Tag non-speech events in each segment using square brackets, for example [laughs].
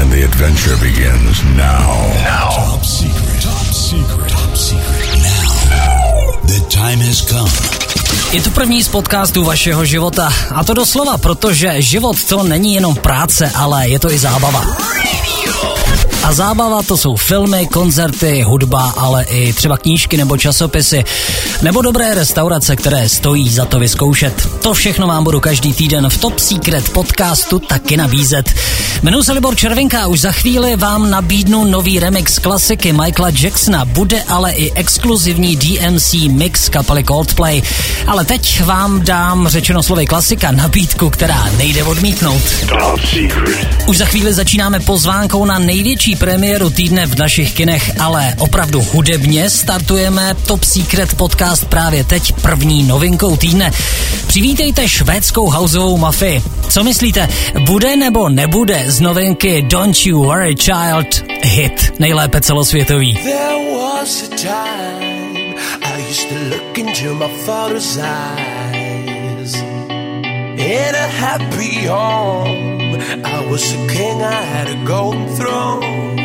And the adventure begins now. Now. Top secret. Top secret. Top secret. Now. The time has come. Je to první z podcastů vašeho života. A to doslova, protože život to není jenom práce, ale je to i zábava. A zábava to jsou filmy, koncerty, hudba, ale i třeba knížky nebo časopisy. Nebo dobré restaurace, které stojí za to vyzkoušet. To všechno vám budu každý týden v Top Secret podcastu taky nabízet. Jmenuji se Libor Červinka a už za chvíli vám nabídnu nový remix klasiky Michaela Jacksona. Bude ale i exkluzivní DMC mix kapely Coldplay. Ale teď vám dám řečeno slovy klasika nabídku, která nejde odmítnout. Top secret. Už za chvíli začínáme pozvánkou na největší premiéru týdne v našich kinech, ale opravdu hudebně startujeme Top Secret podcast právě teď první novinkou týdne. Přivítejte švédskou houseovou mafii. Co myslíte, bude nebo nebude z novinky Don't You Worry Child hit, nejlépe celosvětový? There was a time I used to look into my father's eyes. In a happy home, I was a king, I had a golden throne.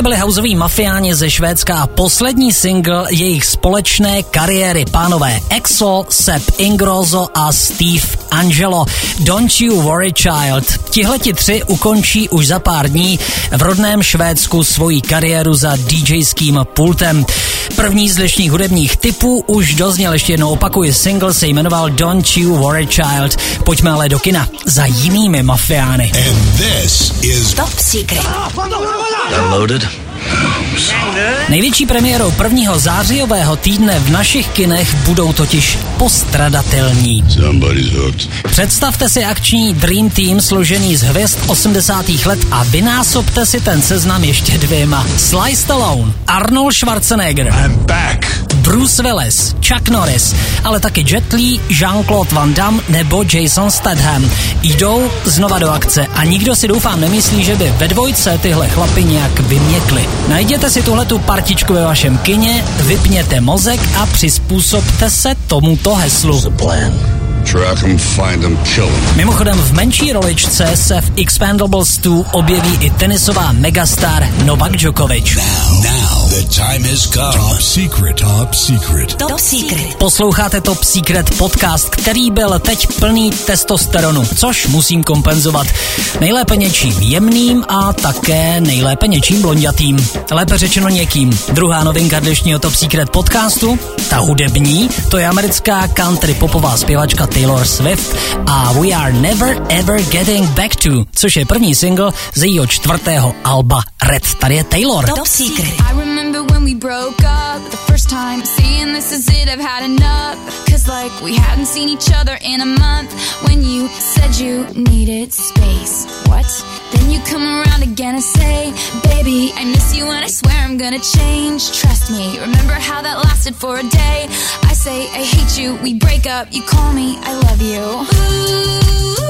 Tohle byli houseoví mafiáni ze Švédska a poslední single jejich společné kariéry. Pánové Exo, Sepp Ingrosso a Steve Angelo. Don't you worry child. Tihleti tři ukončí už za pár dní v rodném Švédsku svoji kariéru za DJským pultem. První z dnešních hudebních typů už dozněl, ještě jednou opakuji, single se jmenoval Don't you worry child. Pojďme ale do kina za jinými mafiány. And this is Top Secret. Unloaded. Největší premiérou prvního zářijového týdne v našich kinech budou totiž postradatelní. Představte si akční Dream Team složený z hvězd 80. let a vynásobte si ten seznam ještě dvěma. Sly Stallone, Arnold Schwarzenegger, I'm back. Bruce Willis, Chuck Norris, ale taky Jet Li, Jean-Claude Van Damme nebo Jason Statham. Jdou znova do akce a nikdo si doufám nemyslí, že by ve dvojce tyhle chlapy nějak vyměkli. Najděte si tuhletu partičku ve vašem kině, vypněte mozek a přizpůsobte se tomuto heslu. Mimochodem v menší roličce se v Expendables 2 objeví i tenisová megastar Novak Djokovic. Now the time has come. Top secret. Top secret. Top Secret. Posloucháte Top Secret podcast, který byl teď plný testosteronu, což musím kompenzovat. Nejlépe něčím jemným a také nejlépe něčím blondětým. Lépe řečeno někým. Druhá novinka dnešního Top Secret podcastu, ta hudební, to je americká country popová zpěvačka Taylor Swift a We Are Never Ever Getting Back To, což je první single z jejího čtvrtého alba Red. Tady je Taylor. Top Secret. I remember when we broke up the first time, saying this is it, I've had enough. Cause like we hadn't seen each other in a month. When you said you needed space, what? Then you come around again and say, Baby, I miss you and I swear I'm gonna change. Trust me, remember how that lasted for a day? I say, I hate you, we break up, you call me, I love you. Ooh,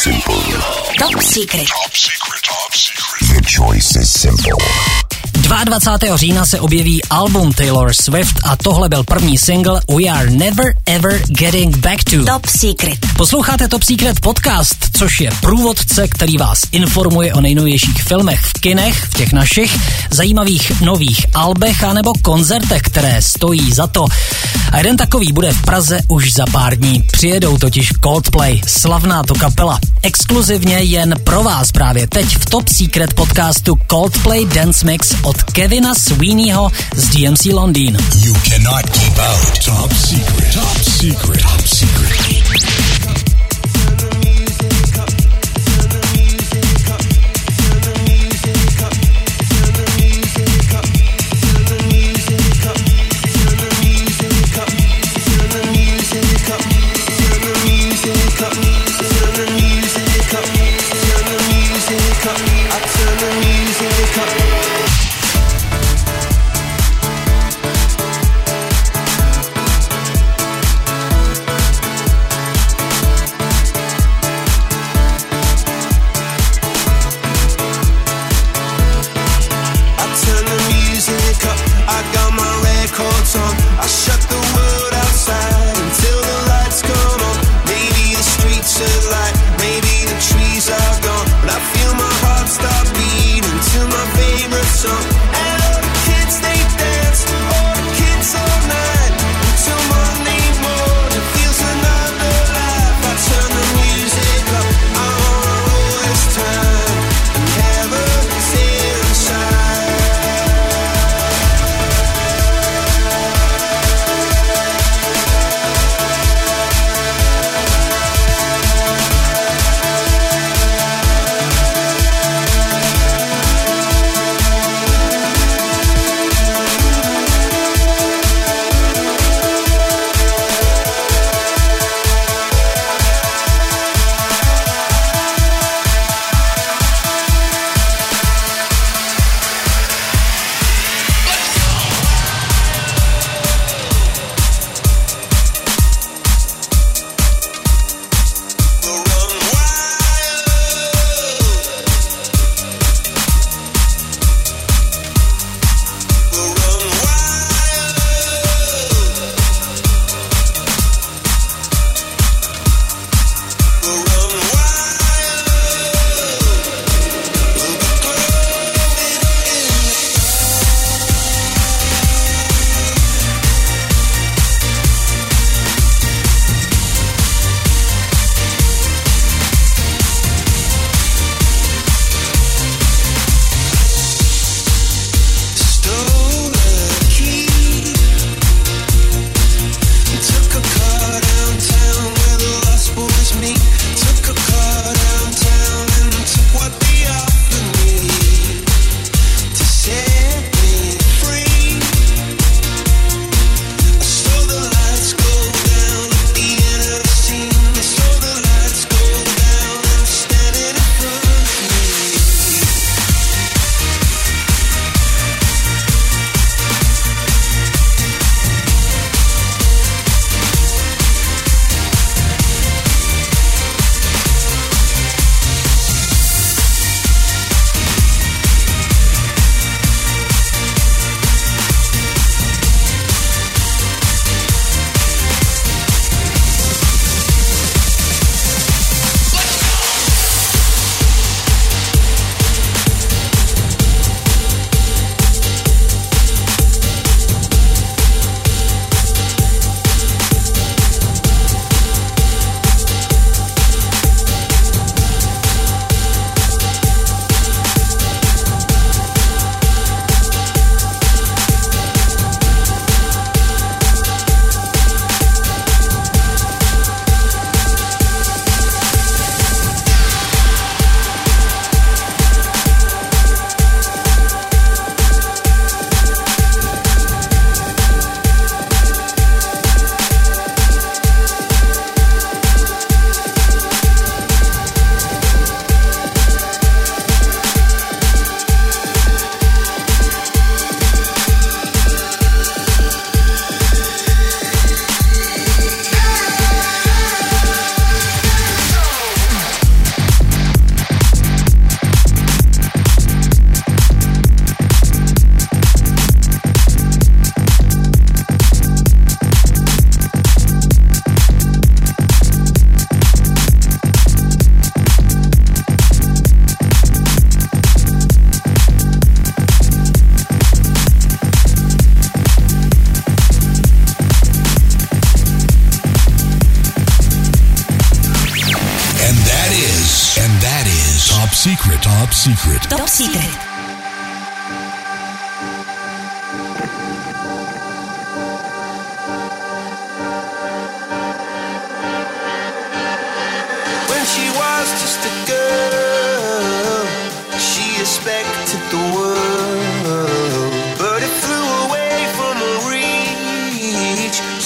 simple. Top Secret. Top secret. Top secret. The choice is simple. 22. října se objeví album Taylor Swift a tohle byl první single We Are Never Ever Getting Back To. Top Secret. Posloucháte Top Secret podcast, což je průvodce, který vás informuje o nejnovějších filmech v kinech, v těch našich, zajímavých nových albech a nebo koncertech, které stojí za to. A jeden takový bude v Praze už za pár dní. Přijedou totiž Coldplay, slavná to kapela. Exkluzivně jen pro vás právě teď v Top Secret podcastu Coldplay Dance Mix od podcast Kevina Sweeneyho z DMC Londýn. You cannot keep out. Top secret. Top secret. Top secret.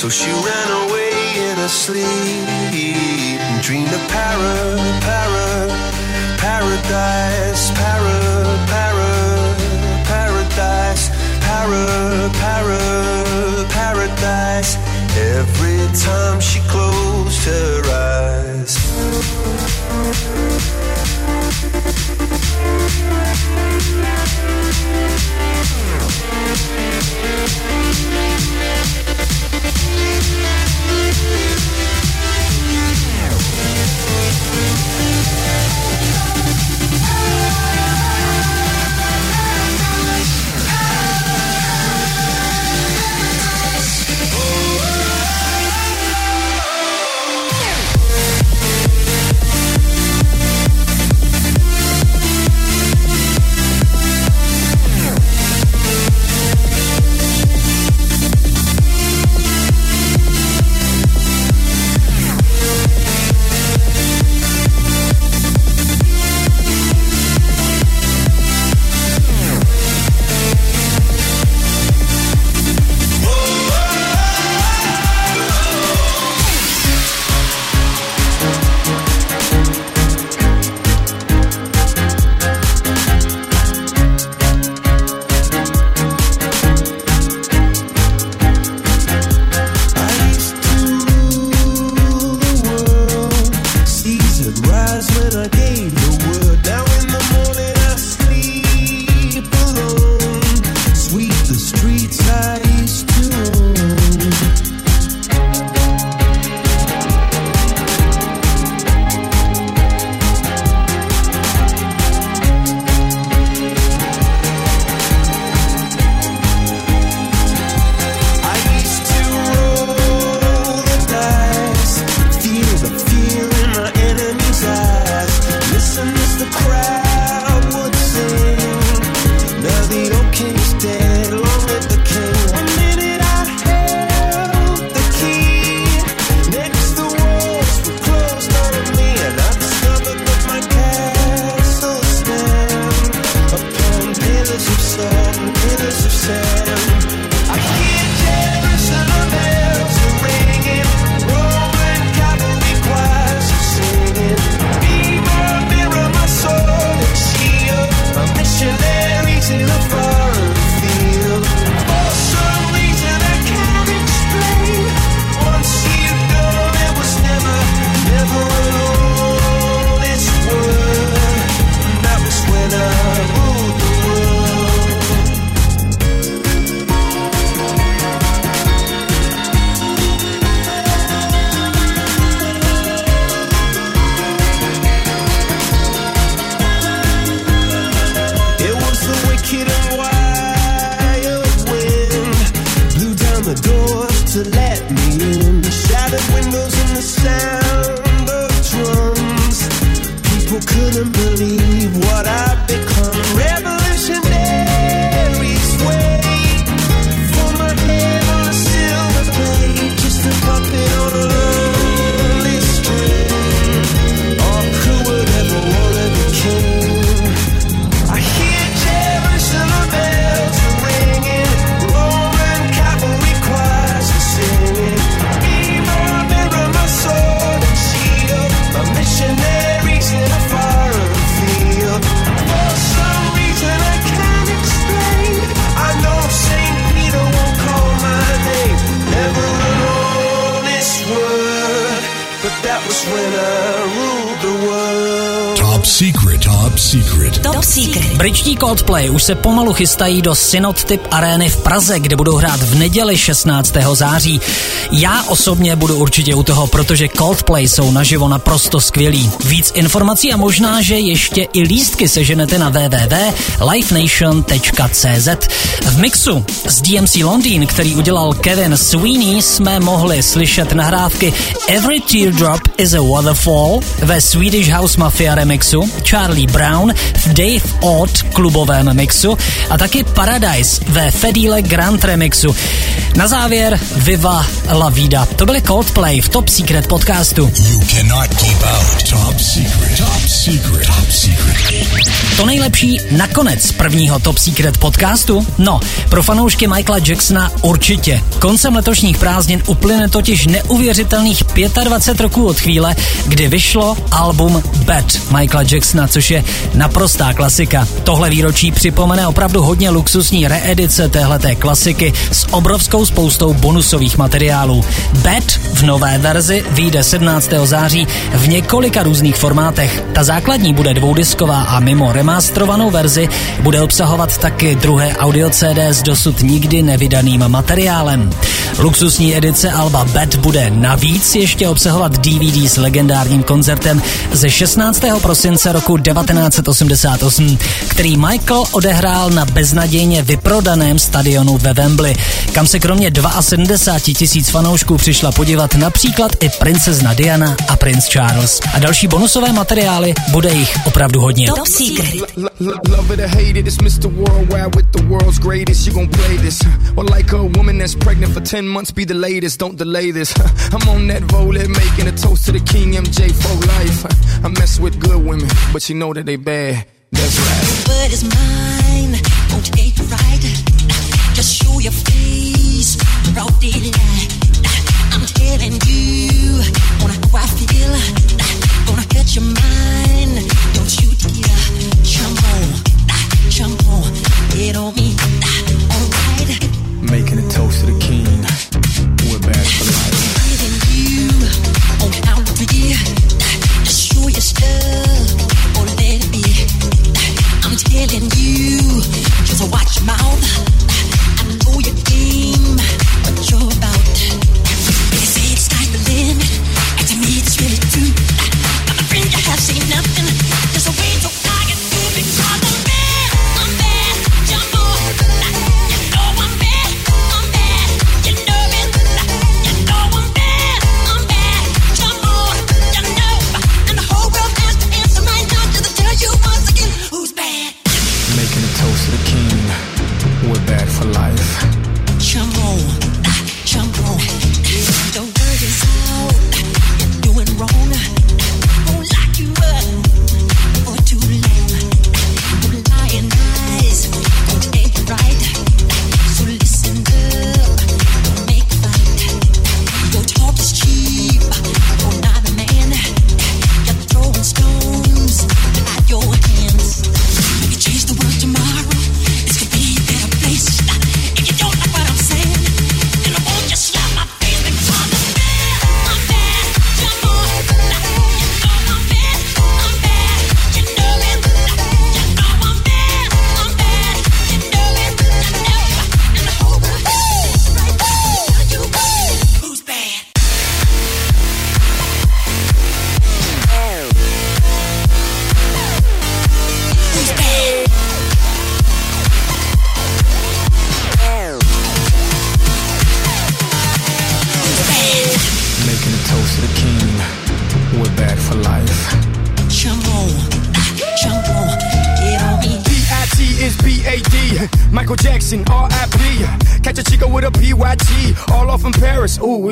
So she ran away in her sleep and dreamed of para, para, paradise, para, para, paradise, para, para, paradise. Every time she closed her eyes. ruled the world. Top Secret. Secret. Top Secret. Bričtí Coldplay už se pomalu chystají do Synod Arény Areny v Praze, kde budou hrát v neděli 16. září. Já osobně budu určitě u toho, protože Coldplay jsou naživo naprosto skvělí. Víc informací a možná, že ještě i lístky seženete na www.lifenation.cz. V mixu z DMC Londýn, který udělal Kevin Sweeney, jsme mohli slyšet nahrávky Every Teardrop is a Waterfall ve Swedish House Mafia remixu, Charlie Brown v Dave Odd klubovém mixu a taky Paradise ve Fedile Grand remixu. Na závěr Viva La Vida. To byly Coldplay v Top Secret podcastu. You cannot keep out. Top secret. Top secret. Top secret. To nejlepší nakonec prvního Top Secret podcastu? No, pro fanoušky Michaela Jacksona určitě. Koncem letošních prázdnin uplyne totiž neuvěřitelných 25 roků od chvíle, kdy vyšlo album Bad Michaela Jacksona, což je naprostá klasika. Tohle výročí připomene opravdu hodně luxusní reedice téhleté klasiky s obrovskou spoustou bonusových materiálů. Bad v nové verzi vyjde 17. září v několika různých formátech. Ta základní bude dvoudisková a mimo remasterovanou verzi bude obsahovat taky druhé audio CD s dosud nikdy nevydaným materiálem. Luxusní edice Alba Bad bude navíc ještě obsahovat DVD s legendárním koncertem ze 16. prosince roku 1988, který Michael odehrál na beznadějně vyprodaném stadionu ve Wembley, kam se kromě 72 tisíc fanoušků přišla podívat například i princezna Diana a princ Charles. A další bonusové materiály bude jich opravdu hodně. Top Secret. L- l- love it or hate it, it's Mr. Worldwide with the world's greatest. You gon' play this. Or like a woman that's pregnant for 10 months, be the latest. Don't delay this. [laughs] I'm on that volet, making a toast to the King MJ for life. I mess with good women, but you know that they bad. That's right. Word is mine, won't take it right. Just show your face, broad daylight. I'm telling you,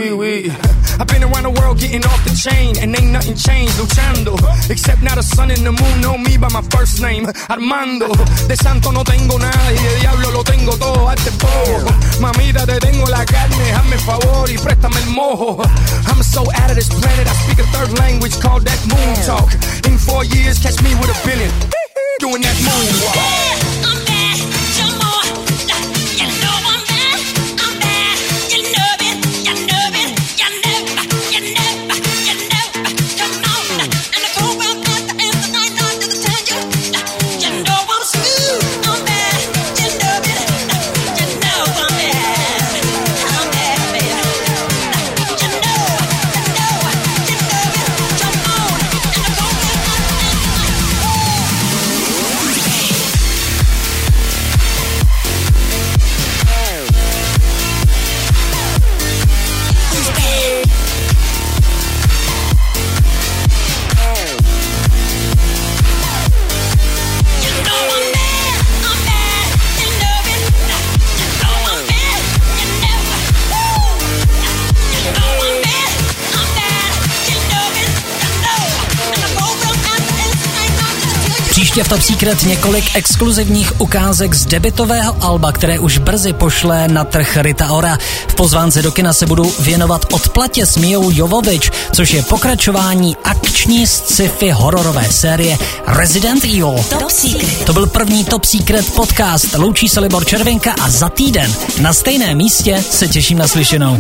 Wee wee. [laughs] I've been around the world getting off the chain, and ain't nothing changed, luchando. Except now the sun and the moon know me by my first name, Armando. De santo no tengo nada y de diablo lo tengo todo, hazte poco. Mamita, te tengo la carne, hazme favor y préstame el mojo. I'm so out of this planet, I speak a third language called that moon talk. In four years, catch me with a billion. Doing that moonwalk. Ještě v Top Secret několik exkluzivních ukázek z debitového alba, které už brzy pošle na trh Rita Ora. V pozvánce do kina se budu věnovat odplatě s Mijou Jovovič, což je pokračování akční sci-fi hororové série Resident Evil. Top Secret. To byl první Top Secret podcast. Loučí se Libor Červenka a za týden na stejném místě se těším na slyšenou.